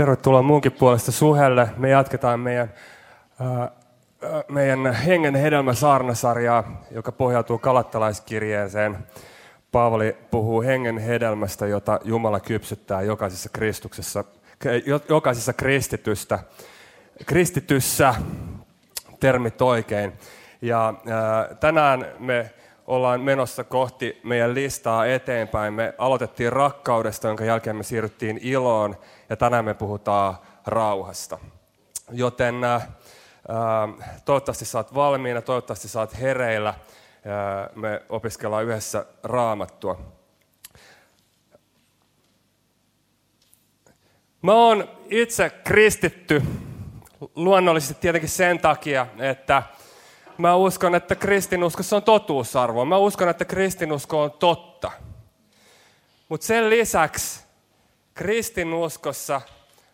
Tervetuloa muunkin puolesta Suhelle. Me jatketaan meidän, meidän hengen hedelmä saarnasarjaa, joka pohjautuu kalattalaiskirjeeseen. Paavali puhuu hengen hedelmästä, jota Jumala kypsyttää jokaisessa Kristuksessa, jokaisessa kristitystä, kristityssä, termit oikein. Ja tänään me ollaan menossa kohti meidän listaa eteenpäin. Me aloitettiin rakkaudesta, jonka jälkeen me siirryttiin iloon, ja tänään me puhutaan rauhasta. Joten äh, toivottavasti saat valmiina, toivottavasti saat hereillä. Äh, me opiskellaan yhdessä raamattua. Mä oon itse kristitty luonnollisesti tietenkin sen takia, että Mä uskon, että kristinuskossa on totuusarvo. Mä uskon, että kristinusko on totta. Mutta sen lisäksi kristinuskossa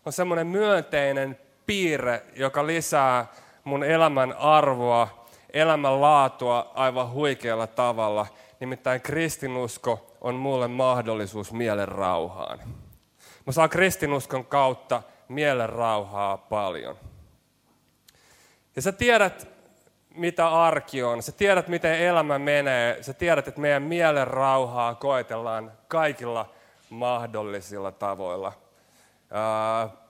on semmoinen myönteinen piirre, joka lisää mun elämän arvoa, elämän laatua aivan huikealla tavalla. Nimittäin kristinusko on mulle mahdollisuus mielen rauhaan. Mä saan kristinuskon kautta mielen rauhaa paljon. Ja sä tiedät, mitä arki on. Sä tiedät, miten elämä menee. Sä tiedät, että meidän mielen rauhaa koetellaan kaikilla mahdollisilla tavoilla.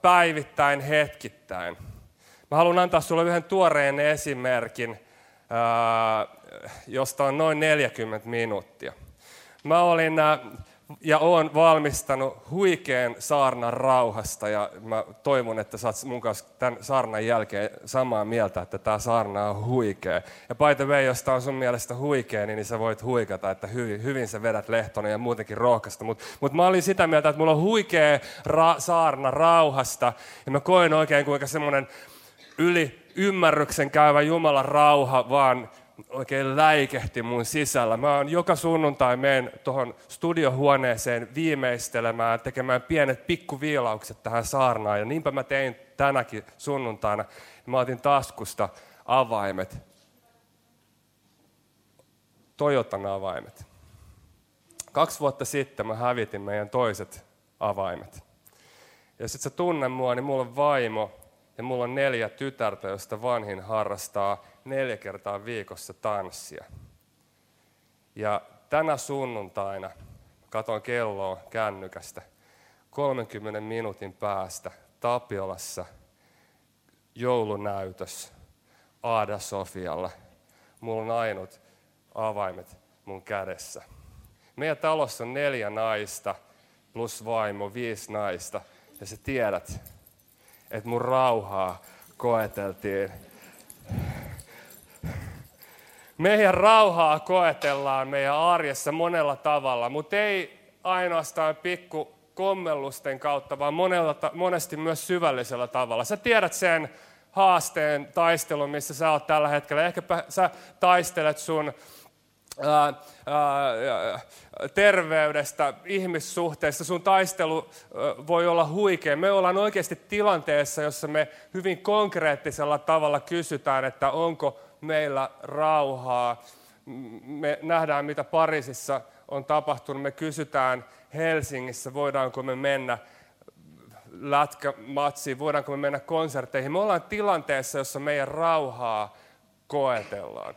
Päivittäin, hetkittäin. Mä haluan antaa sulle yhden tuoreen esimerkin, josta on noin 40 minuuttia. Mä olin ja olen valmistanut huikean saarnan rauhasta ja mä toivon, että saat mun kanssa tämän saarnan jälkeen samaa mieltä, että tämä saarna on huikea. Ja by the way, jos tämä on sun mielestä huikea, niin sä voit huikata, että hyvin, hyvin sä vedät lehtonen ja muutenkin rohkaista. Mutta mut mä olin sitä mieltä, että mulla on huikea ra- saarna rauhasta ja mä koen oikein kuinka semmoinen yli ymmärryksen käyvä Jumalan rauha vaan oikein läikehti mun sisällä. Mä oon joka sunnuntai menen tuohon studiohuoneeseen viimeistelemään, tekemään pienet pikkuviilaukset tähän saarnaan. Ja niinpä mä tein tänäkin sunnuntaina. Mä otin taskusta avaimet. Toyotan avaimet. Kaksi vuotta sitten mä hävitin meidän toiset avaimet. Ja sit sä tunne mua, niin mulla on vaimo ja mulla on neljä tytärtä, joista vanhin harrastaa neljä kertaa viikossa tanssia. Ja tänä sunnuntaina, katon kelloa kännykästä, 30 minuutin päästä Tapiolassa joulunäytös Aada Sofialla. Mulla on ainut avaimet mun kädessä. Meidän talossa on neljä naista plus vaimo, viisi naista. Ja sä tiedät, että mun rauhaa koeteltiin meidän rauhaa koetellaan meidän arjessa monella tavalla, mutta ei ainoastaan pikku kommellusten kautta, vaan monella, monesti myös syvällisellä tavalla. Sä tiedät sen haasteen taistelun, missä sä oot tällä hetkellä. Ehkäpä sä taistelet sun ää, ää, terveydestä, ihmissuhteista. Sun taistelu ää, voi olla huikea. Me ollaan oikeasti tilanteessa, jossa me hyvin konkreettisella tavalla kysytään, että onko meillä rauhaa. Me nähdään, mitä Pariisissa on tapahtunut. Me kysytään Helsingissä, voidaanko me mennä lätkämatsiin, voidaanko me mennä konserteihin. Me ollaan tilanteessa, jossa meidän rauhaa koetellaan.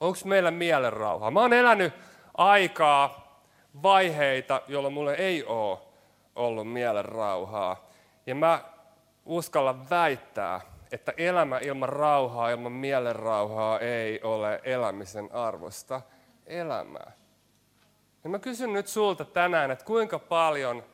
Onko meillä mielen rauhaa? Mä oon elänyt aikaa, vaiheita, jolloin mulle ei ole ollut mielen rauhaa. Ja mä uskallan väittää, että elämä ilman rauhaa, ilman mielen rauhaa ei ole elämisen arvosta elämää. Ja mä kysyn nyt sulta tänään, että kuinka paljon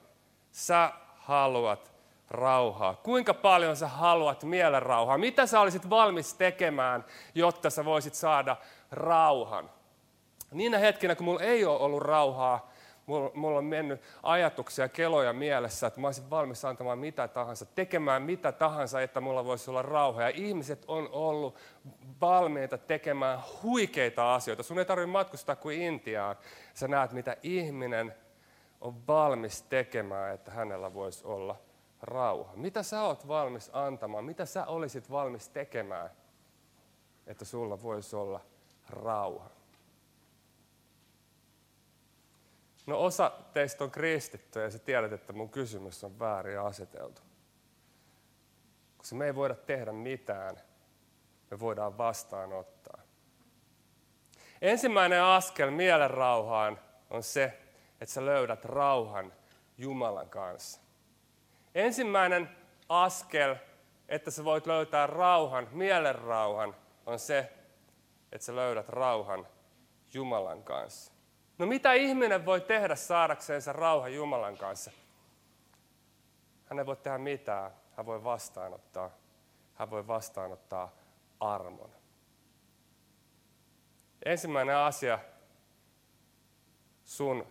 sä haluat rauhaa? Kuinka paljon sä haluat mielen rauhaa? Mitä sä olisit valmis tekemään, jotta sä voisit saada rauhan? Niinä hetkinä, kun mulla ei ole ollut rauhaa, mulla, on mennyt ajatuksia, keloja mielessä, että mä olisin valmis antamaan mitä tahansa, tekemään mitä tahansa, että mulla voisi olla rauha. Ja ihmiset on ollut valmiita tekemään huikeita asioita. Sun ei tarvitse matkustaa kuin Intiaan. Sä näet, mitä ihminen on valmis tekemään, että hänellä voisi olla rauha. Mitä sä oot valmis antamaan? Mitä sä olisit valmis tekemään, että sulla voisi olla rauha? No osa teistä on kristittyjä ja sä tiedät, että mun kysymys on väärin aseteltu. Koska me ei voida tehdä mitään, me voidaan vastaanottaa. Ensimmäinen askel mielen rauhaan on se, että sä löydät rauhan Jumalan kanssa. Ensimmäinen askel, että sä voit löytää rauhan, mielen rauhan, on se, että sä löydät rauhan Jumalan kanssa. No mitä ihminen voi tehdä saadakseen sen rauhan Jumalan kanssa? Hän ei voi tehdä mitään. Hän voi vastaanottaa. Hän voi vastaanottaa armon. Ensimmäinen asia sun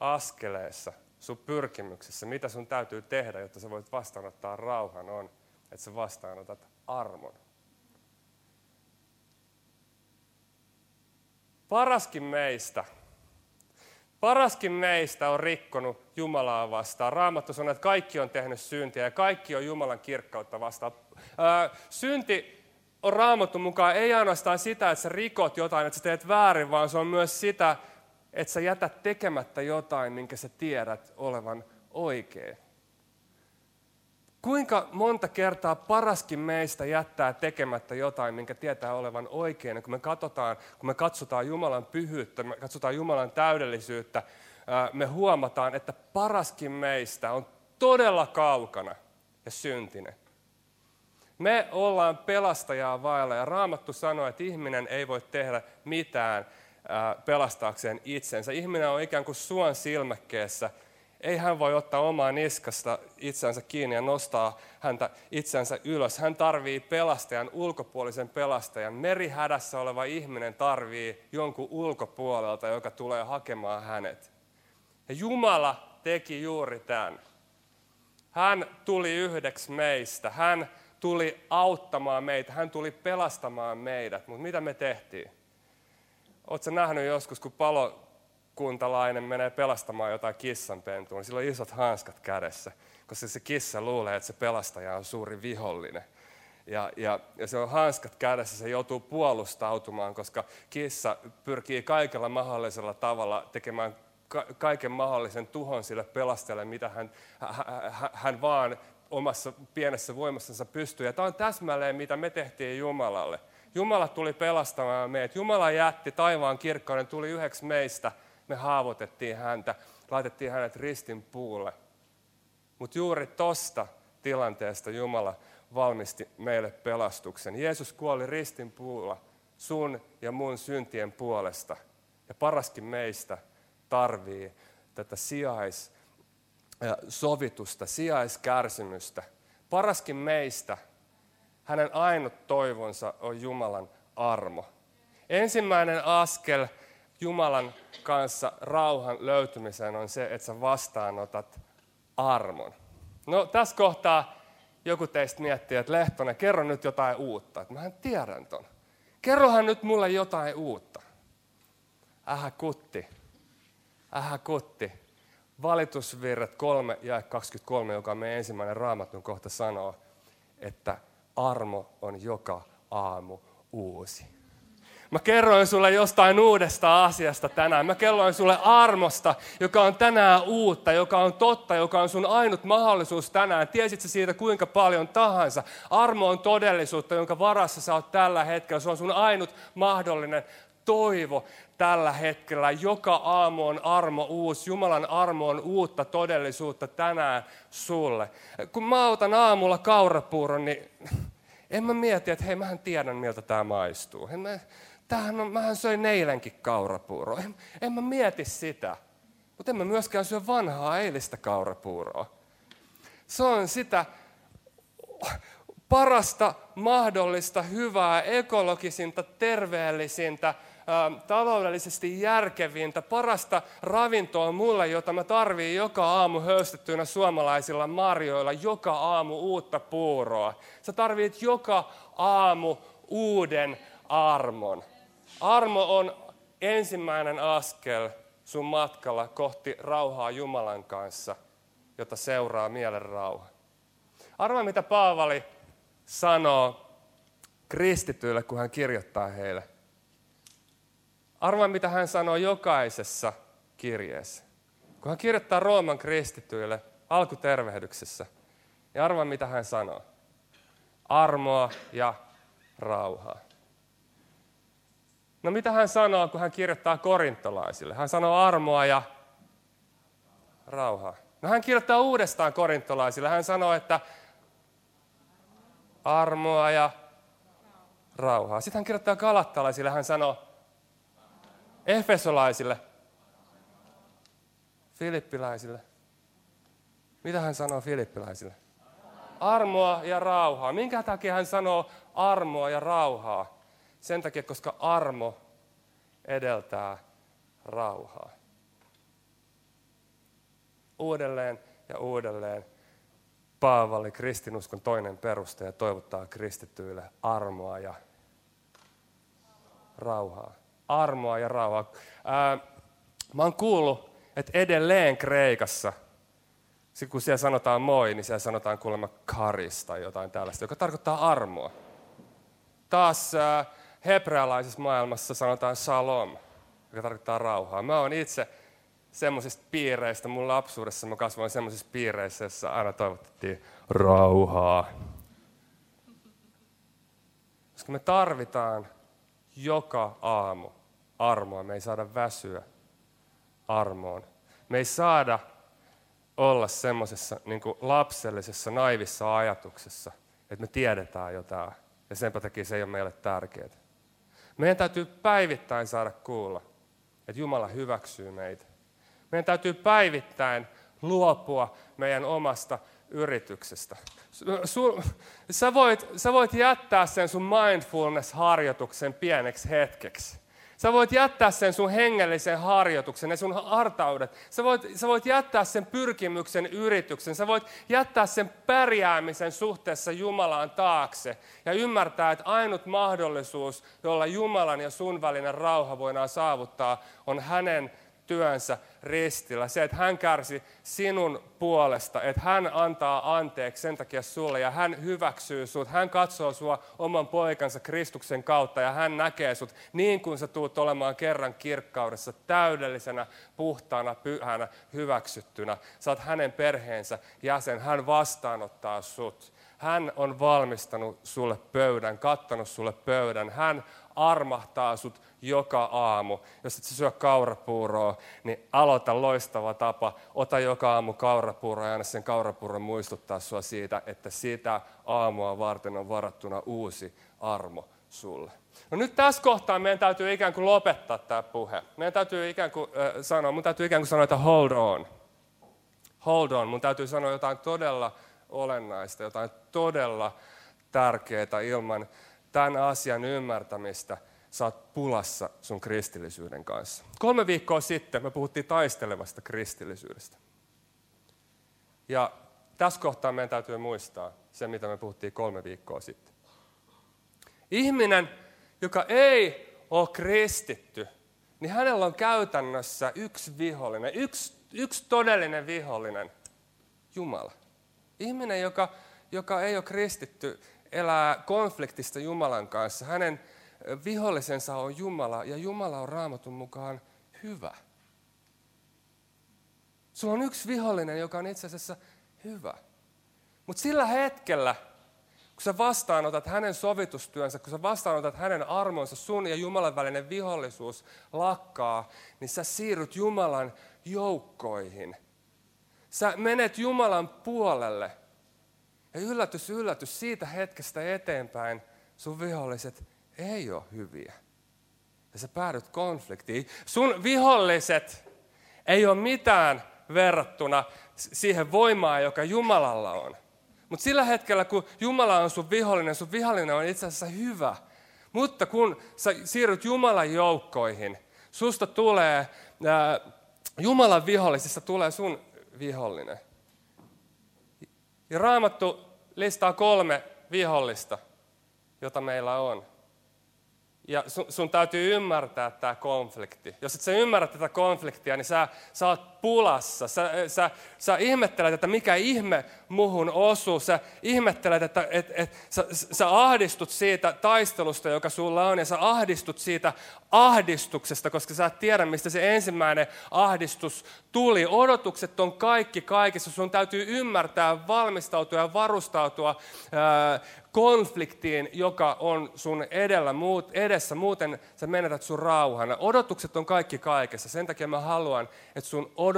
askeleessa, sun pyrkimyksessä, mitä sun täytyy tehdä, jotta sä voit vastaanottaa rauhan, on, että sä vastaanotat armon. Paraskin meistä, paraskin meistä on rikkonut Jumalaa vastaan. Raamattu sanoo, että kaikki on tehnyt syntiä ja kaikki on Jumalan kirkkautta vastaan. Ää, synti on raamattu mukaan ei ainoastaan sitä, että sä rikot jotain, että sä teet väärin, vaan se on myös sitä, että sä jätät tekemättä jotain, minkä sä tiedät olevan oikein. Kuinka monta kertaa paraskin meistä jättää tekemättä jotain, minkä tietää olevan oikein. Kun me katsotaan, kun me katsotaan Jumalan pyhyyttä, me katsotaan Jumalan täydellisyyttä, me huomataan, että paraskin meistä on todella kaukana ja syntinen. Me ollaan pelastajaa vailla ja Raamattu sanoo, että ihminen ei voi tehdä mitään pelastaakseen itsensä. Ihminen on ikään kuin suon silmäkkeessä. Ei hän voi ottaa omaa niskasta itsensä kiinni ja nostaa häntä itsensä ylös. Hän tarvii pelastajan, ulkopuolisen pelastajan. Merihädässä oleva ihminen tarvii jonkun ulkopuolelta, joka tulee hakemaan hänet. Ja Jumala teki juuri tämän. Hän tuli yhdeksi meistä. Hän tuli auttamaan meitä, hän tuli pelastamaan meidät. Mutta mitä me tehtiin? Oletko nähnyt joskus, kun palokuntalainen menee pelastamaan jotain kissanpentua, niin sillä on isot hanskat kädessä, koska se kissa luulee, että se pelastaja on suuri vihollinen. Ja, ja, ja se on hanskat kädessä, se joutuu puolustautumaan, koska kissa pyrkii kaikella mahdollisella tavalla tekemään ka- kaiken mahdollisen tuhon sille pelastajalle, mitä hän, hän, hän vaan omassa pienessä voimassansa pystyy. Ja tämä on täsmälleen, mitä me tehtiin Jumalalle. Jumala tuli pelastamaan meidät. Jumala jätti taivaan kirkkauden, tuli yhdeksi meistä. Me haavoitettiin häntä, laitettiin hänet ristin puulle. Mutta juuri tosta tilanteesta Jumala valmisti meille pelastuksen. Jeesus kuoli ristin puulla sun ja mun syntien puolesta. Ja paraskin meistä tarvii tätä sijais sovitusta, sijaiskärsimystä. Paraskin meistä, hänen ainut toivonsa on Jumalan armo. Ensimmäinen askel Jumalan kanssa rauhan löytymiseen on se, että sä vastaanotat armon. No tässä kohtaa joku teistä miettii, että Lehtonen, kerro nyt jotain uutta. Että mähän tiedän ton. Kerrohan nyt mulle jotain uutta. Ähä kutti. Ähä kutti valitusvirret 3 ja 23, joka on meidän ensimmäinen raamatun kohta, sanoo, että armo on joka aamu uusi. Mä kerroin sulle jostain uudesta asiasta tänään. Mä kerroin sulle armosta, joka on tänään uutta, joka on totta, joka on sun ainut mahdollisuus tänään. Tiesit sä siitä kuinka paljon tahansa. Armo on todellisuutta, jonka varassa sä oot tällä hetkellä. Se on sun ainut mahdollinen toivo tällä hetkellä. Joka aamu on armo uusi. Jumalan armo on uutta todellisuutta tänään sulle. Kun mä otan aamulla kaurapuuron, niin en mä mieti, että hei, mähän tiedän, miltä tämä maistuu. En mä, tämähän on, mähän söin eilenkin kaurapuuroa. En, en mä mieti sitä. Mutta en mä myöskään syö vanhaa eilistä kaurapuuroa. Se on sitä parasta mahdollista, hyvää, ekologisinta, terveellisintä, Ähm, taloudellisesti järkevintä, parasta ravintoa mulle, jota mä tarviin joka aamu höystettyinä suomalaisilla marjoilla, joka aamu uutta puuroa. Sä tarvit joka aamu uuden armon. Armo on ensimmäinen askel sun matkalla kohti rauhaa Jumalan kanssa, jota seuraa mielen rauha. Arvoa, mitä Paavali sanoo kristityille, kun hän kirjoittaa heille. Arvaa, mitä hän sanoo jokaisessa kirjeessä. Kun hän kirjoittaa Rooman kristittyille alkutervehdyksessä, niin arvaa mitä hän sanoo. Armoa ja rauhaa. No mitä hän sanoo, kun hän kirjoittaa korintolaisille? Hän sanoo armoa ja rauhaa. No hän kirjoittaa uudestaan korintolaisille. Hän sanoo, että armoa ja rauhaa. Sitten hän kirjoittaa galattalaisille. Hän sanoo efesolaisille, filippiläisille. Mitä hän sanoo filippiläisille? Armoa ja rauhaa. Minkä takia hän sanoo armoa ja rauhaa? Sen takia, koska armo edeltää rauhaa. Uudelleen ja uudelleen Paavali, kristinuskon toinen perustaja, toivottaa kristittyille armoa ja rauhaa. Armoa ja rauhaa. Ää, mä oon kuullut, että edelleen Kreikassa, kun siellä sanotaan moi, niin siellä sanotaan kuulemma karis tai jotain tällaista, joka tarkoittaa armoa. Taas ää, hebrealaisessa maailmassa sanotaan shalom, joka tarkoittaa rauhaa. Mä oon itse semmoisista piireistä, mun lapsuudessa mä kasvoin semmoisissa piireissä, joissa aina toivottiin rauhaa. Koska me tarvitaan joka aamu armoa, me ei saada väsyä armoon. Me ei saada olla semmoisessa niin lapsellisessa, naivissa ajatuksessa, että me tiedetään jotain, ja sen takia se ei ole meille tärkeää. Meidän täytyy päivittäin saada kuulla, että Jumala hyväksyy meitä. Meidän täytyy päivittäin luopua meidän omasta yrityksestä. sä, voit, sä voit jättää sen sun mindfulness-harjoituksen pieneksi hetkeksi. Sä voit jättää sen sun hengellisen harjoituksen, ne sun hartaudet. Sä voit, sä voit jättää sen pyrkimyksen yrityksen. Sä voit jättää sen pärjäämisen suhteessa Jumalaan taakse. Ja ymmärtää, että ainut mahdollisuus, jolla Jumalan ja sun välinen rauha voidaan saavuttaa, on hänen työnsä ristillä. Se, että hän kärsi sinun puolesta, että hän antaa anteeksi sen takia sulle ja hän hyväksyy sut. Hän katsoo sua oman poikansa Kristuksen kautta ja hän näkee sut niin kuin sä tuut olemaan kerran kirkkaudessa täydellisenä, puhtaana, pyhänä, hyväksyttynä. Sä oot hänen perheensä jäsen. Hän vastaanottaa sut. Hän on valmistanut sulle pöydän, kattanut sulle pöydän. Hän armahtaa sut joka aamu. Jos et syö kaurapuuroa, niin aloita loistava tapa. Ota joka aamu kaurapuuroa ja anna sen kaurapuuron muistuttaa sua siitä, että sitä aamua varten on varattuna uusi armo sulle. No nyt tässä kohtaa meidän täytyy ikään kuin lopettaa tämä puhe. Meidän täytyy ikään kuin äh, sanoa, mun täytyy ikään kuin sanoa, että hold on. Hold on. Mun täytyy sanoa jotain todella olennaista, jotain todella tärkeää ilman tämän asian ymmärtämistä sä oot pulassa sun kristillisyyden kanssa. Kolme viikkoa sitten me puhuttiin taistelevasta kristillisyydestä. Ja tässä kohtaa meidän täytyy muistaa se, mitä me puhuttiin kolme viikkoa sitten. Ihminen, joka ei ole kristitty, niin hänellä on käytännössä yksi vihollinen, yksi, yksi todellinen vihollinen, Jumala. Ihminen, joka, joka ei ole kristitty, elää konfliktista Jumalan kanssa. Hänen vihollisensa on Jumala ja Jumala on raamatun mukaan hyvä. Sulla on yksi vihollinen, joka on itse asiassa hyvä. Mutta sillä hetkellä, kun sä vastaanotat hänen sovitustyönsä, kun sä vastaanotat hänen armonsa, sun ja Jumalan välinen vihollisuus lakkaa, niin sä siirryt Jumalan joukkoihin. Sä menet Jumalan puolelle. Ja yllätys, yllätys, siitä hetkestä eteenpäin sun viholliset ei ole hyviä. Ja sä päädyt konfliktiin. Sun viholliset ei ole mitään verrattuna siihen voimaan, joka Jumalalla on. Mutta sillä hetkellä, kun Jumala on sun vihollinen, sun vihollinen on itse asiassa hyvä. Mutta kun sä siirryt Jumalan joukkoihin, susta tulee, ää, Jumalan vihollisista tulee sun vihollinen. Ja Raamattu listaa kolme vihollista, jota meillä on. Ja sun, sun täytyy ymmärtää tämä konflikti. Jos et sä ymmärrä tätä konfliktia, niin sä, sä oot pulassa. Sä, sä, sä ihmettelet, että mikä ihme muhun osuu. Sä ihmettelet, että et, et, sä, sä ahdistut siitä taistelusta, joka sulla on. Ja sä ahdistut siitä ahdistuksesta, koska sä et tiedä, mistä se ensimmäinen ahdistus tuli. Odotukset on kaikki kaikessa. Sun täytyy ymmärtää, valmistautua ja varustautua ää, konfliktiin, joka on sun edellä, muut, edessä. Muuten sä menetät sun rauhan. Odotukset on kaikki kaikessa. Sen takia mä haluan, että sun odotukset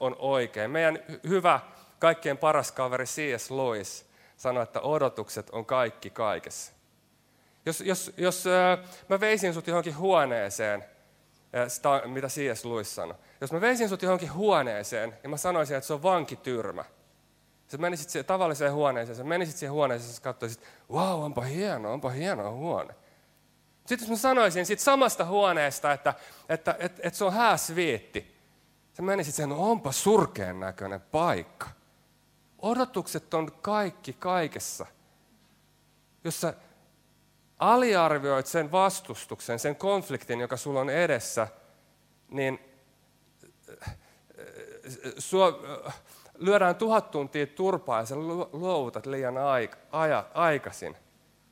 on oikein. Meidän hyvä, kaikkein paras kaveri C.S. Lewis sanoi, että odotukset on kaikki kaikessa. Jos, jos, jos mä veisin sut johonkin huoneeseen, sitä, mitä C.S. Lewis sanoi, jos mä veisin sut johonkin huoneeseen ja mä sanoisin, että se on vankityrmä, Sä menisit siihen tavalliseen huoneeseen, sä menisit siihen huoneeseen ja katsoisit, wow, onpa hieno, onpa hieno huone. Sitten jos mä sanoisin siitä samasta huoneesta, että, että, että, että, että se on hääsviitti, sä menisit siihen, no onpa surkeen näköinen paikka. Odotukset on kaikki kaikessa. Jos sä aliarvioit sen vastustuksen, sen konfliktin, joka sulla on edessä, niin äh, äh, sua, lyödään tuhat tuntia turpaa ja sä luovutat liian aik- aja, aikaisin.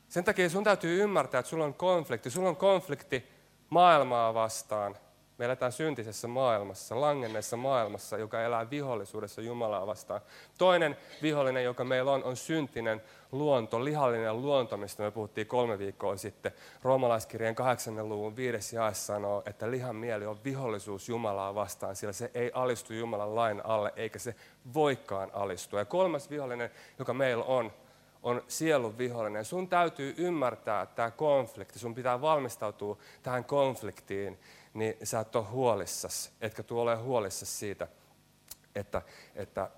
Sen takia sun täytyy ymmärtää, että sulla on konflikti. Sulla on konflikti maailmaa vastaan. Me eletään syntisessä maailmassa, langenneessa maailmassa, joka elää vihollisuudessa Jumalaa vastaan. Toinen vihollinen, joka meillä on, on syntinen luonto, lihallinen luonto, mistä me puhuttiin kolme viikkoa sitten. Roomalaiskirjeen 8. luvun viides jae sanoo, että lihan mieli on vihollisuus Jumalaa vastaan, sillä se ei alistu Jumalan lain alle, eikä se voikaan alistua. Ja kolmas vihollinen, joka meillä on, on sielun vihollinen. Sun täytyy ymmärtää tämä konflikti, sun pitää valmistautua tähän konfliktiin, niin sä et ole huolissasi, etkä tule ole huolissasi siitä, että, että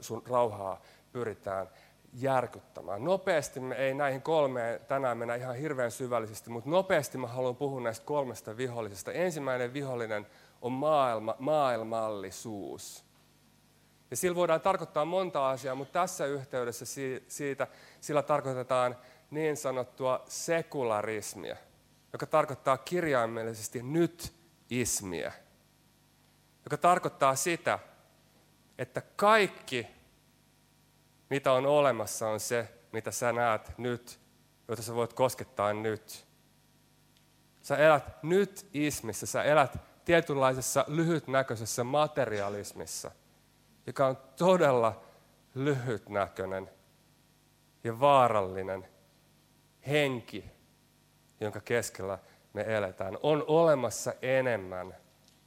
sun rauhaa pyritään järkyttämään. Nopeasti me ei näihin kolmeen tänään mennä ihan hirveän syvällisesti, mutta nopeasti mä haluan puhua näistä kolmesta vihollisesta. Ensimmäinen vihollinen on maailma, maailmallisuus. Ja sillä voidaan tarkoittaa monta asiaa, mutta tässä yhteydessä siitä, sillä tarkoitetaan niin sanottua sekularismia, joka tarkoittaa kirjaimellisesti nyt ismiä, joka tarkoittaa sitä, että kaikki mitä on olemassa, on se, mitä sä näet nyt, jota sä voit koskettaa nyt. Sä elät nyt ismissä, sä elät tietynlaisessa lyhytnäköisessä materialismissa, joka on todella lyhytnäköinen ja vaarallinen henki, jonka keskellä me eletään. On olemassa enemmän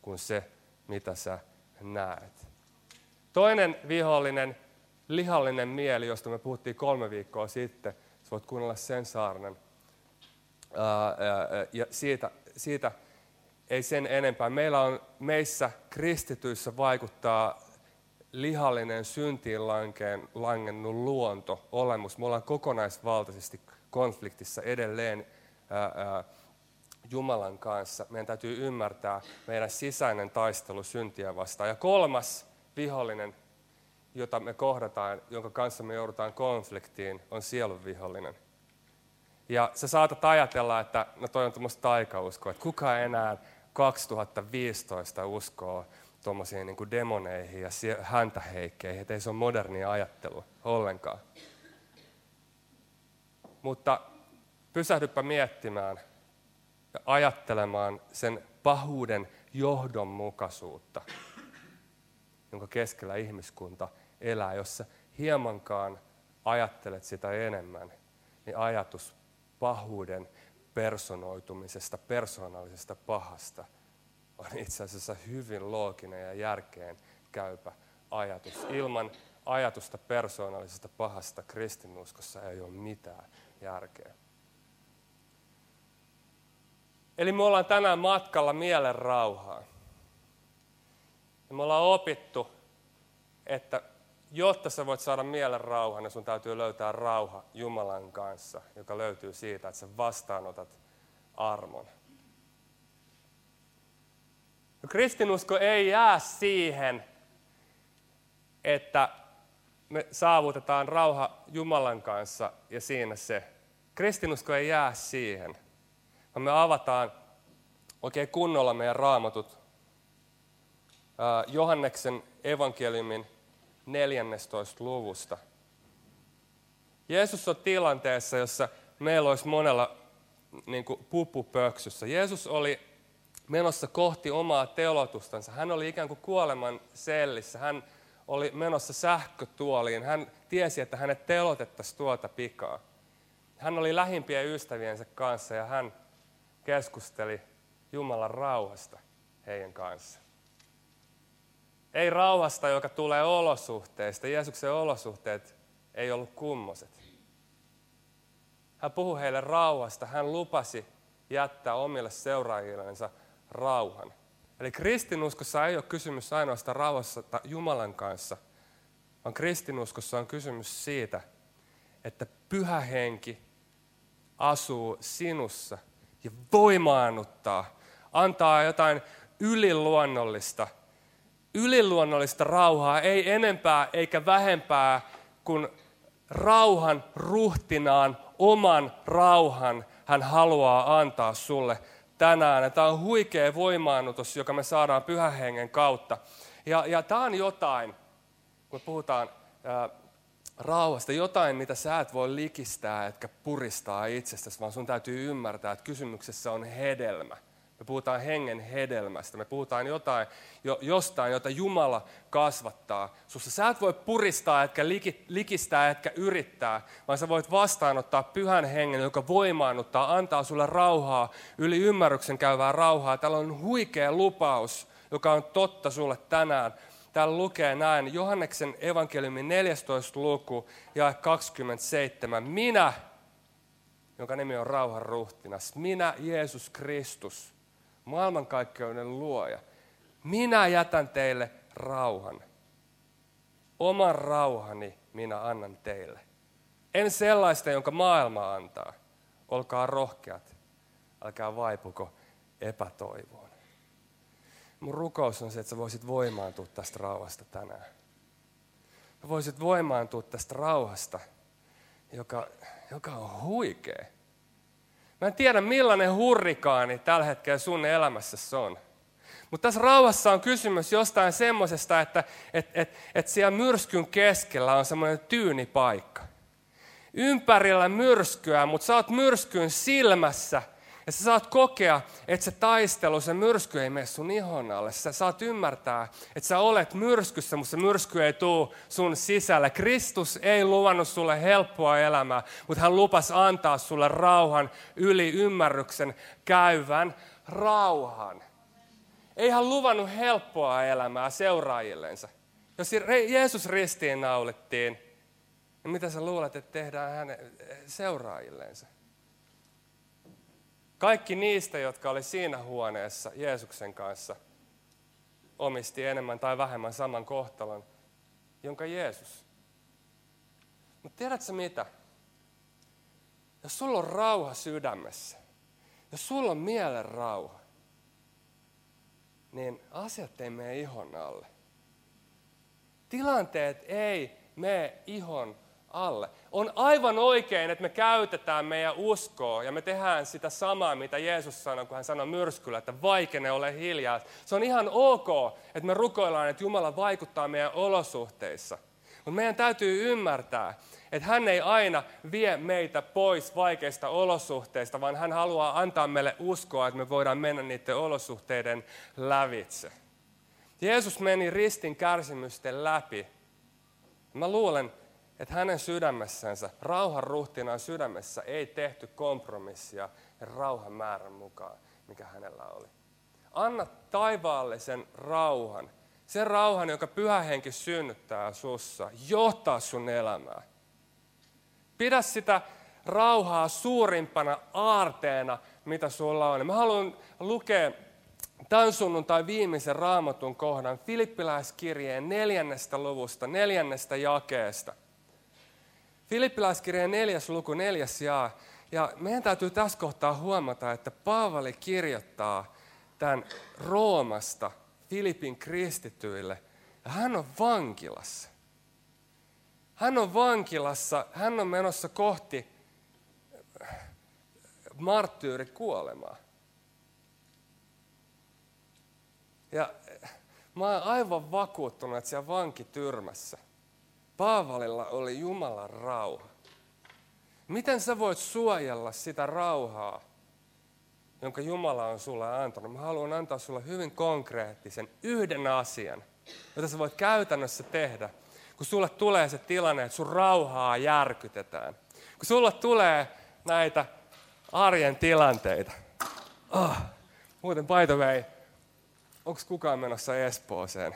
kuin se, mitä sä näet. Toinen vihollinen lihallinen mieli, josta me puhuttiin kolme viikkoa sitten. Sä voit kuunnella sen saarnan. Ja siitä, siitä ei sen enempää. Meillä on meissä kristityissä vaikuttaa lihallinen syntiin lankeen, langennut luonto, olemus. Me ollaan kokonaisvaltaisesti konfliktissa edelleen ää, ää, Jumalan kanssa. Meidän täytyy ymmärtää meidän sisäinen taistelu syntiä vastaan. Ja kolmas vihollinen jota me kohdataan, jonka kanssa me joudutaan konfliktiin, on sielun vihollinen. Ja sä saatat ajatella, että no toi on tuommoista taikauskoa, että kuka enää 2015 uskoo tuommoisiin niin demoneihin ja häntäheikkeihin, että ei se ole modernia ajattelua ollenkaan. Mutta pysähdyppä miettimään ja ajattelemaan sen pahuuden johdonmukaisuutta, jonka keskellä ihmiskunta elää, jos sä hiemankaan ajattelet sitä enemmän, niin ajatus pahuuden personoitumisesta, persoonallisesta pahasta on itse asiassa hyvin looginen ja järkeen käypä ajatus. Ilman ajatusta persoonallisesta pahasta kristinuskossa ei ole mitään järkeä. Eli me ollaan tänään matkalla mielen rauhaan. Ja me ollaan opittu, että jotta sä voit saada mielen rauhan, niin sun täytyy löytää rauha Jumalan kanssa, joka löytyy siitä, että sä vastaanotat armon. No, kristinusko ei jää siihen, että me saavutetaan rauha Jumalan kanssa ja siinä se. Kristinusko ei jää siihen, vaan me avataan oikein kunnolla meidän raamatut Johanneksen evankeliumin 14. luvusta. Jeesus on tilanteessa, jossa meillä olisi monella niin kuin pupupöksyssä. Jeesus oli menossa kohti omaa telotustansa. Hän oli ikään kuin kuoleman sellissä. Hän oli menossa sähkötuoliin. Hän tiesi, että hänet telotettaisiin tuota pikaa. Hän oli lähimpien ystäviensä kanssa ja hän keskusteli Jumalan rauhasta heidän kanssa. Ei rauhasta, joka tulee olosuhteista. Jeesuksen olosuhteet ei ollut kummoset. Hän puhui heille rauhasta. Hän lupasi jättää omille seuraajillensa rauhan. Eli kristinuskossa ei ole kysymys ainoastaan rauhassa Jumalan kanssa, vaan kristinuskossa on kysymys siitä, että pyhä henki asuu sinussa ja voimaannuttaa, antaa jotain yliluonnollista, yliluonnollista rauhaa, ei enempää eikä vähempää kuin rauhan ruhtinaan oman rauhan hän haluaa antaa sulle tänään. Tämä on huikea voimaannutus, joka me saadaan pyhän hengen kautta. Ja, ja tämä on jotain, kun puhutaan ää, rauhasta, jotain, mitä sä et voi likistää, etkä puristaa itsestäsi, vaan sun täytyy ymmärtää, että kysymyksessä on hedelmä. Me puhutaan hengen hedelmästä. Me puhutaan jotain, jo, jostain, jota Jumala kasvattaa. Sussa sä et voi puristaa, etkä liki, likistää, etkä yrittää, vaan sä voit vastaanottaa pyhän hengen, joka voimaannuttaa, antaa sulle rauhaa, yli ymmärryksen käyvää rauhaa. Täällä on huikea lupaus, joka on totta sulle tänään. Täällä lukee näin, Johanneksen evankeliumin 14. luku ja 27. Minä, jonka nimi on rauhan ruhtinas, minä Jeesus Kristus, maailmankaikkeuden luoja. Minä jätän teille rauhan. Oman rauhani minä annan teille. En sellaista, jonka maailma antaa. Olkaa rohkeat. Älkää vaipuko epätoivoon. Mun rukous on se, että sä voisit voimaantua tästä rauhasta tänään. Sä voisit voimaantua tästä rauhasta, joka, joka on huikea. Mä en tiedä millainen hurrikaani tällä hetkellä sun elämässä on. Mutta tässä rauhassa on kysymys jostain semmoisesta, että et, et, et siellä myrskyn keskellä on semmoinen tyyni paikka. Ympärillä myrskyä, mutta sä oot myrskyn silmässä – ja sä saat kokea, että se taistelu, se myrsky ei mene sun ihon alle. Sä saat ymmärtää, että sä olet myrskyssä, mutta se myrsky ei tule sun sisälle. Kristus ei luvannut sulle helppoa elämää, mutta hän lupas antaa sulle rauhan yli ymmärryksen käyvän rauhan. Ei hän luvannut helppoa elämää seuraajillensa. Jos Jeesus ristiin naulittiin, niin mitä sä luulet, että tehdään hänen seuraajillensa? Kaikki niistä, jotka oli siinä huoneessa Jeesuksen kanssa, omisti enemmän tai vähemmän saman kohtalon, jonka Jeesus. Mutta tiedätkö mitä? Jos sulla on rauha sydämessä, jos sulla on mielen rauha, niin asiat ei mene ihon alle. Tilanteet ei mene ihon alle. On aivan oikein, että me käytetään meidän uskoa ja me tehdään sitä samaa, mitä Jeesus sanoi, kun hän sanoi myrskyllä, että vaikene ole hiljaa. Se on ihan ok, että me rukoillaan, että Jumala vaikuttaa meidän olosuhteissa. Mutta meidän täytyy ymmärtää, että hän ei aina vie meitä pois vaikeista olosuhteista, vaan hän haluaa antaa meille uskoa, että me voidaan mennä niiden olosuhteiden lävitse. Jeesus meni ristin kärsimysten läpi. Mä luulen, että hänen sydämessänsä, rauhan ruhtinaan sydämessä ei tehty kompromissia rauhan määrän mukaan, mikä hänellä oli. Anna taivaallisen rauhan, sen rauhan, joka pyhä henki synnyttää sussa, johtaa sun elämää. Pidä sitä rauhaa suurimpana aarteena, mitä sulla on. Mä haluan lukea tämän sunnuntai viimeisen raamatun kohdan Filippiläiskirjeen neljännestä luvusta, neljännestä jakeesta – Filippiläiskirjeen neljäs luku, neljäs jaa. Ja meidän täytyy tässä kohtaa huomata, että Paavali kirjoittaa tämän Roomasta Filipin kristityille. Ja hän on vankilassa. Hän on vankilassa, hän on menossa kohti marttyyrikuolemaa. Ja Mä oon aivan vakuuttunut, että siellä vankityrmässä Paavalilla oli Jumalan rauha. Miten sä voit suojella sitä rauhaa, jonka Jumala on sulle antanut? Mä haluan antaa sulle hyvin konkreettisen yhden asian, jota sä voit käytännössä tehdä, kun sulle tulee se tilanne, että sun rauhaa järkytetään. Kun sulle tulee näitä arjen tilanteita. Oh. Muuten by the way, onko kukaan menossa Espooseen?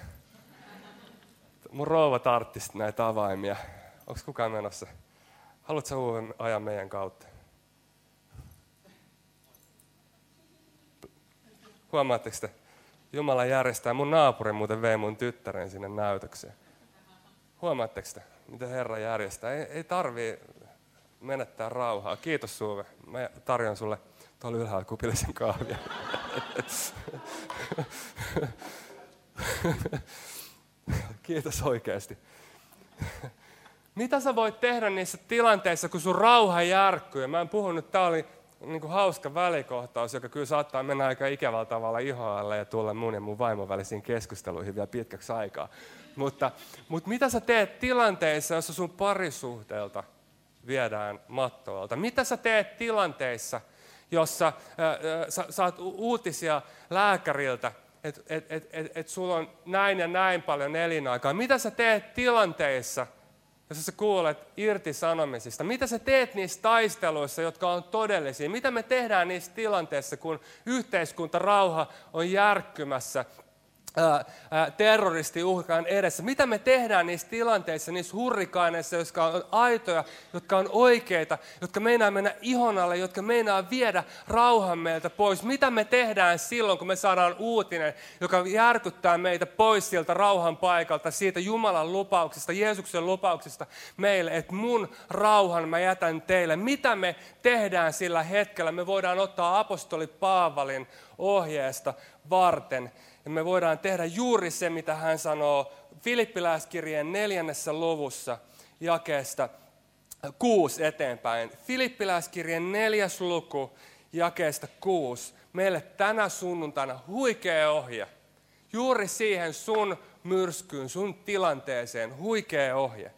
Mun rouva tarttisi näitä avaimia. Onko kukaan menossa? Haluatko uuden ajan meidän kautta? Huomaatteko te? Jumala järjestää. Mun naapuri muuten vei mun tyttären sinne näytökseen. Huomaatteko te, mitä Herra järjestää? Ei, ei tarvii menettää rauhaa. Kiitos Suve. Mä tarjon sulle tuolla ylhäällä kupillisen kahvia. Kiitos oikeasti. Mitä sä voit tehdä niissä tilanteissa, kun sun rauha järkkyy? Mä en puhu nyt, tää oli niin kuin hauska välikohtaus, joka kyllä saattaa mennä aika ikävällä tavalla ihoalle ja tulla mun ja mun vaimon välisiin keskusteluihin vielä pitkäksi aikaa. Mutta, mutta mitä sä teet tilanteissa, jossa sun parisuhteelta viedään mattoalta? Mitä sä teet tilanteissa, jossa äh, äh, sä saat uutisia lääkäriltä, että et, et, et, et sulla on näin ja näin paljon elinaikaa? Mitä sä teet tilanteissa, jos sä kuulet irtisanomisista? Mitä sä teet niissä taisteluissa, jotka on todellisia? Mitä me tehdään niissä tilanteissa, kun yhteiskunta rauha on järkkymässä terroristiuhkaan edessä. Mitä me tehdään niissä tilanteissa, niissä hurrikaaneissa, jotka on aitoja, jotka on oikeita, jotka meinaa mennä ihon alle, jotka meinaa viedä rauhan meiltä pois. Mitä me tehdään silloin, kun me saadaan uutinen, joka järkyttää meitä pois sieltä rauhan paikalta, siitä Jumalan lupauksesta, Jeesuksen lupauksesta meille, että mun rauhan mä jätän teille. Mitä me tehdään sillä hetkellä? Me voidaan ottaa apostoli Paavalin ohjeesta varten ja me voidaan tehdä juuri se, mitä hän sanoo Filippiläiskirjeen neljännessä luvussa jakeesta kuusi eteenpäin. Filippiläiskirjeen neljäs luku jakeesta kuusi. Meille tänä sunnuntaina huikea ohje. Juuri siihen sun myrskyyn, sun tilanteeseen, huikea ohje.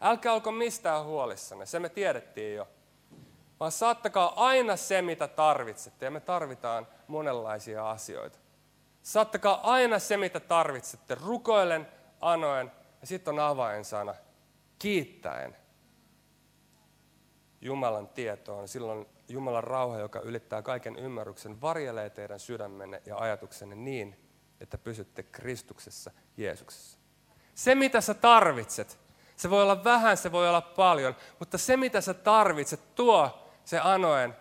Älkää olko mistään huolissanne, se me tiedettiin jo. Vaan saattakaa aina se, mitä tarvitsette, ja me tarvitaan monenlaisia asioita. Saattakaa aina se, mitä tarvitsette, rukoilen, anoen, ja sitten on avainsana, kiittäen. Jumalan tietoon, silloin Jumalan rauha, joka ylittää kaiken ymmärryksen, varjelee teidän sydämenne ja ajatuksenne niin, että pysytte Kristuksessa, Jeesuksessa. Se, mitä sä tarvitset, se voi olla vähän, se voi olla paljon, mutta se, mitä sä tarvitset, tuo se anoen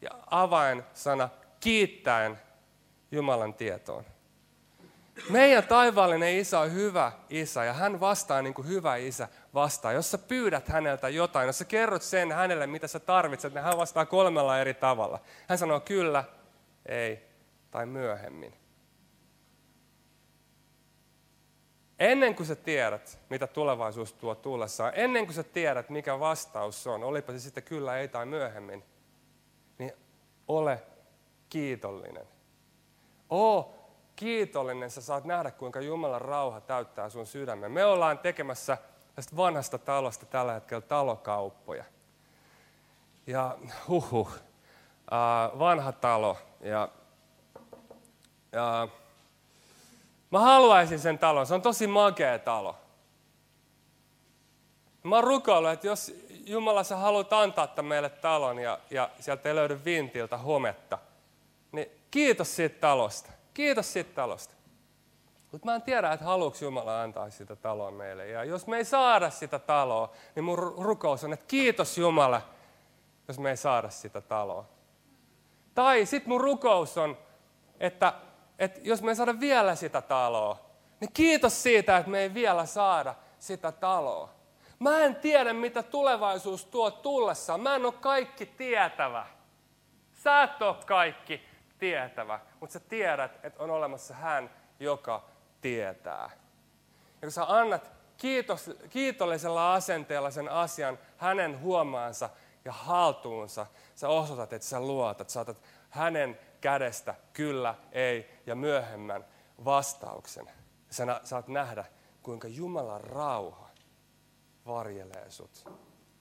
ja avainsana kiittäen Jumalan tietoon. Meidän taivaallinen isä on hyvä isä ja hän vastaa niin kuin hyvä isä vastaa. Jos sä pyydät häneltä jotain, jos sä kerrot sen hänelle, mitä sä tarvitset, niin hän vastaa kolmella eri tavalla. Hän sanoo kyllä, ei tai myöhemmin. Ennen kuin sä tiedät, mitä tulevaisuus tuo tullessaan, ennen kuin sä tiedät, mikä vastaus on, olipa se sitten kyllä, ei tai myöhemmin, niin ole kiitollinen. Oo kiitollinen, sä saat nähdä, kuinka Jumalan rauha täyttää sun sydämen. Me ollaan tekemässä tästä vanhasta talosta tällä hetkellä talokauppoja. Ja huhu, äh, vanha talo. Ja, ja, mä haluaisin sen talon, se on tosi makea talo. Mä oon rukoillut, että jos Jumala sä haluat antaa meille talon ja, ja sieltä ei löydy vintiltä hometta, kiitos siitä talosta. Kiitos siitä talosta. Mutta mä en tiedä, että haluuks Jumala antaa sitä taloa meille. Ja jos me ei saada sitä taloa, niin mun rukous on, että kiitos Jumala, jos me ei saada sitä taloa. Tai sitten mun rukous on, että, että jos me ei saada vielä sitä taloa, niin kiitos siitä, että me ei vielä saada sitä taloa. Mä en tiedä, mitä tulevaisuus tuo tullessaan. Mä en ole kaikki tietävä. Sä et ole kaikki tietävä, mutta sä tiedät, että on olemassa hän, joka tietää. Ja kun sä annat kiitos, kiitollisella asenteella sen asian hänen huomaansa ja haltuunsa, sä osoitat, että sä luotat, sä hänen kädestä kyllä, ei ja myöhemmän vastauksen. Sä saat nähdä, kuinka Jumalan rauha varjelee sut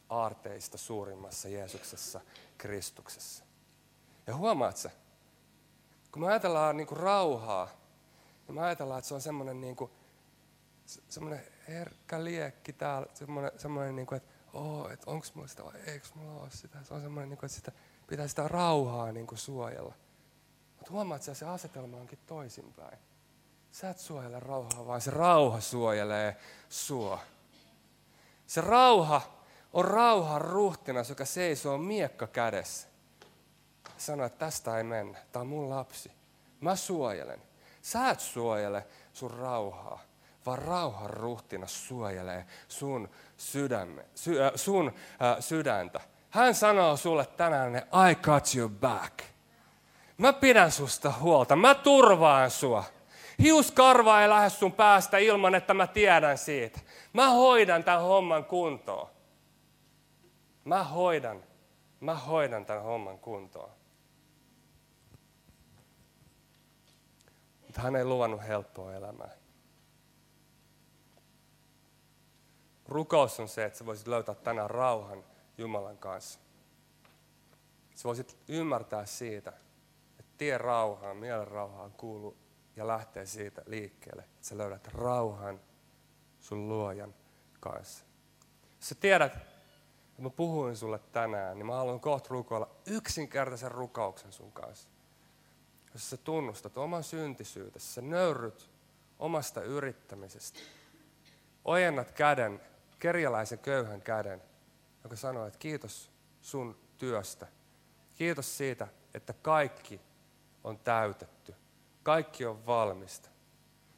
aarteista suurimmassa Jeesuksessa, Kristuksessa. Ja huomaat sä, kun me ajatellaan niin kuin rauhaa, niin me ajatellaan, että se on semmoinen niin kuin, semmoinen herkkä liekki täällä, semmoinen, semmoinen niin kuin, että oh, että onko mulla sitä vai eikö mulla ole sitä. Se on semmoinen, niin kuin, että sitä, pitää sitä rauhaa niin kuin suojella. Mutta huomaat, että se asetelma onkin toisinpäin. Sä et suojele rauhaa, vaan se rauha suojelee sua. Se rauha on rauhan ruhtinas, joka seisoo miekka kädessä. Sano, että tästä ei mennä. Tämä on mun lapsi. Mä suojelen. Sä et suojele sun rauhaa, vaan rauhan ruhtinas suojelee sun, sydämme, sy, äh, sun äh, sydäntä. Hän sanoo sulle tänään, I got you back. Mä pidän susta huolta, mä turvaan sua. Hiuskarva ei lähde sun päästä ilman, että mä tiedän siitä. Mä hoidan tämän homman kuntoon. Mä hoidan, mä hoidan tämän homman kuntoon. Mutta hän ei luvannut helppoa elämää. Rukous on se, että sä voisit löytää tänään rauhan Jumalan kanssa. Sä voisit ymmärtää siitä, että tie rauhaan, mielen rauhaan kuuluu ja lähtee siitä liikkeelle, että sä löydät rauhan sun luojan kanssa. Jos sä tiedät, että mä puhuin sulle tänään, niin mä haluan kohta rukoilla yksinkertaisen rukouksen sun kanssa. Jos sä tunnustat oman syntisyytesi, sä nöyryt omasta yrittämisestä, ojennat käden, kerjäläisen köyhän käden, joka sanoo, että kiitos sun työstä. Kiitos siitä, että kaikki on täytetty. Kaikki on valmista.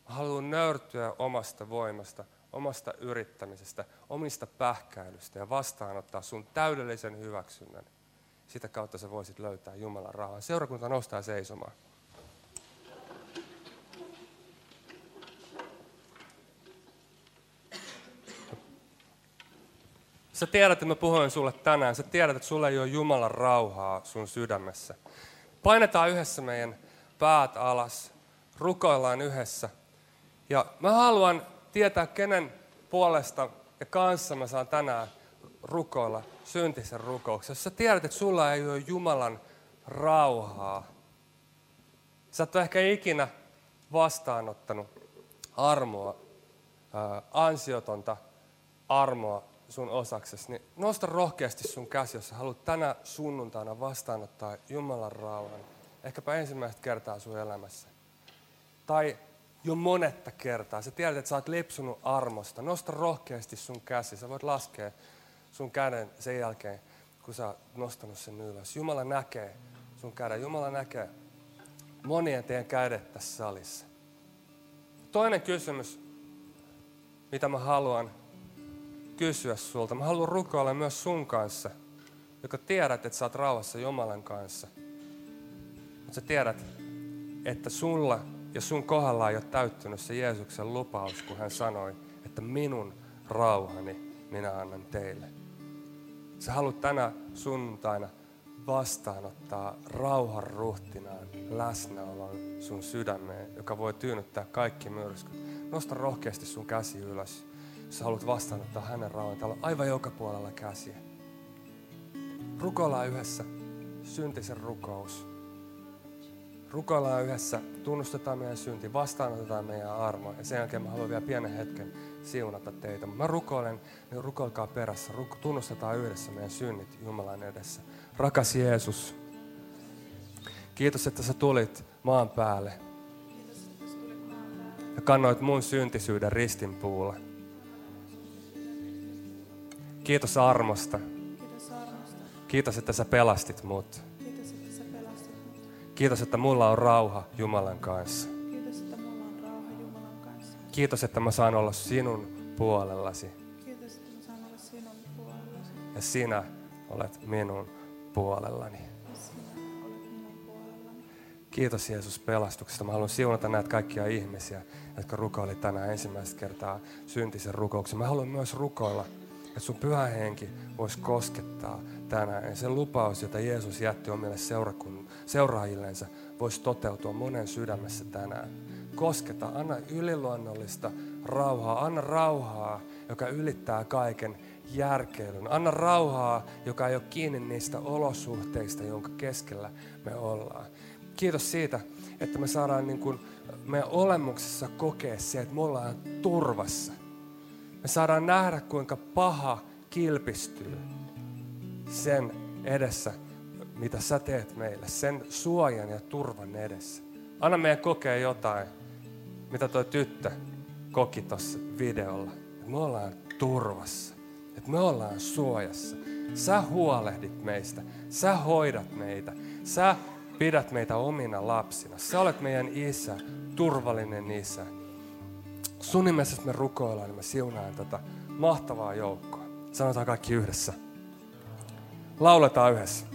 Mä haluan nöyrtyä omasta voimasta, omasta yrittämisestä, omista pähkäilystä ja vastaanottaa sun täydellisen hyväksynnän. Sitä kautta sä voisit löytää Jumalan rauhan. Seurakunta nostaa seisomaan. Sä tiedät, että mä puhuin sulle tänään. Sä tiedät, että sulla ei ole Jumalan rauhaa sun sydämessä. Painetaan yhdessä meidän päät alas. Rukoillaan yhdessä. Ja mä haluan tietää, kenen puolesta ja kanssa mä saan tänään rukoilla syntisen rukouksen. Jos sä tiedät, että sulla ei ole Jumalan rauhaa, sä et ole ehkä ikinä vastaanottanut armoa, ansiotonta armoa sun osaksesi, niin nosta rohkeasti sun käsi, jos haluat tänä sunnuntaina vastaanottaa Jumalan rauhan. Ehkäpä ensimmäistä kertaa sun elämässä. Tai jo monetta kertaa. Sä tiedät, että sä oot lipsunut armosta. Nosta rohkeasti sun käsi. Sä voit laskea sun käden sen jälkeen, kun sä oot nostanut sen ylös. Jumala näkee sun käden. Jumala näkee monien teidän kädet tässä salissa. Toinen kysymys, mitä mä haluan kysyä sulta. Mä haluan rukoilla myös sun kanssa, joka tiedät, että sä oot rauhassa Jumalan kanssa. Mutta sä tiedät, että sulla ja sun kohdalla ei ole täyttynyt se Jeesuksen lupaus, kun hän sanoi, että minun rauhani minä annan teille. Sä haluat tänä sunnuntaina vastaanottaa rauhan ruhtinaan läsnäolon sun sydämeen, joka voi tyynnyttää kaikki myrskyt. Nosta rohkeasti sun käsi ylös sä haluat vastaanottaa hänen rauhan. Täällä on aivan joka puolella käsiä. Rukoillaan yhdessä syntisen rukous. Rukoillaan yhdessä, tunnustetaan meidän synti, vastaanotetaan meidän armo. Ja sen jälkeen mä haluan vielä pienen hetken siunata teitä. Mä rukoilen, niin rukoilkaa perässä. Tunnustetaan yhdessä meidän synnit Jumalan edessä. Rakas Jeesus, kiitos, että sä tulit maan päälle. Ja kannoit mun syntisyyden ristin puulle. Kiitos armosta. Kiitos armosta. Kiitos, että sä pelastit mut. Kiitos, että sä pelastit mut. Kiitos, että mulla on rauha Jumalan kanssa. Kiitos, että mulla on rauha Jumalan kanssa. Kiitos, että mä saan olla sinun puolellasi. Kiitos, että mä saan olla sinun puolellasi. Ja sinä olet minun puolellani. Kiitos Jeesus pelastuksesta. Mä haluan siunata näitä kaikkia ihmisiä, jotka rukoili tänään ensimmäistä kertaa syntisen rukouksen. Mä haluan myös rukoilla että sun pyhä henki voisi koskettaa tänään. Ja se lupaus, jota Jeesus jätti omille seuraajillensa, voisi toteutua monen sydämessä tänään. kosketa. Anna yliluonnollista rauhaa. Anna rauhaa, joka ylittää kaiken järkeilyn. Anna rauhaa, joka ei ole kiinni niistä olosuhteista, jonka keskellä me ollaan. Kiitos siitä, että me saadaan niin kuin meidän olemuksessa kokea se, että me ollaan turvassa. Me saadaan nähdä, kuinka paha kilpistyy sen edessä, mitä sä teet meille, sen suojan ja turvan edessä. Anna meidän kokea jotain, mitä tuo tyttö koki tuossa videolla. Me ollaan turvassa, että me ollaan suojassa. Sä huolehdit meistä, sä hoidat meitä, sä pidät meitä omina lapsina. Sä olet meidän isä, turvallinen isä. Sun nimessä me rukoillaan, niin mä siunaan tätä mahtavaa joukkoa. Sanotaan kaikki yhdessä. Lauletaan yhdessä.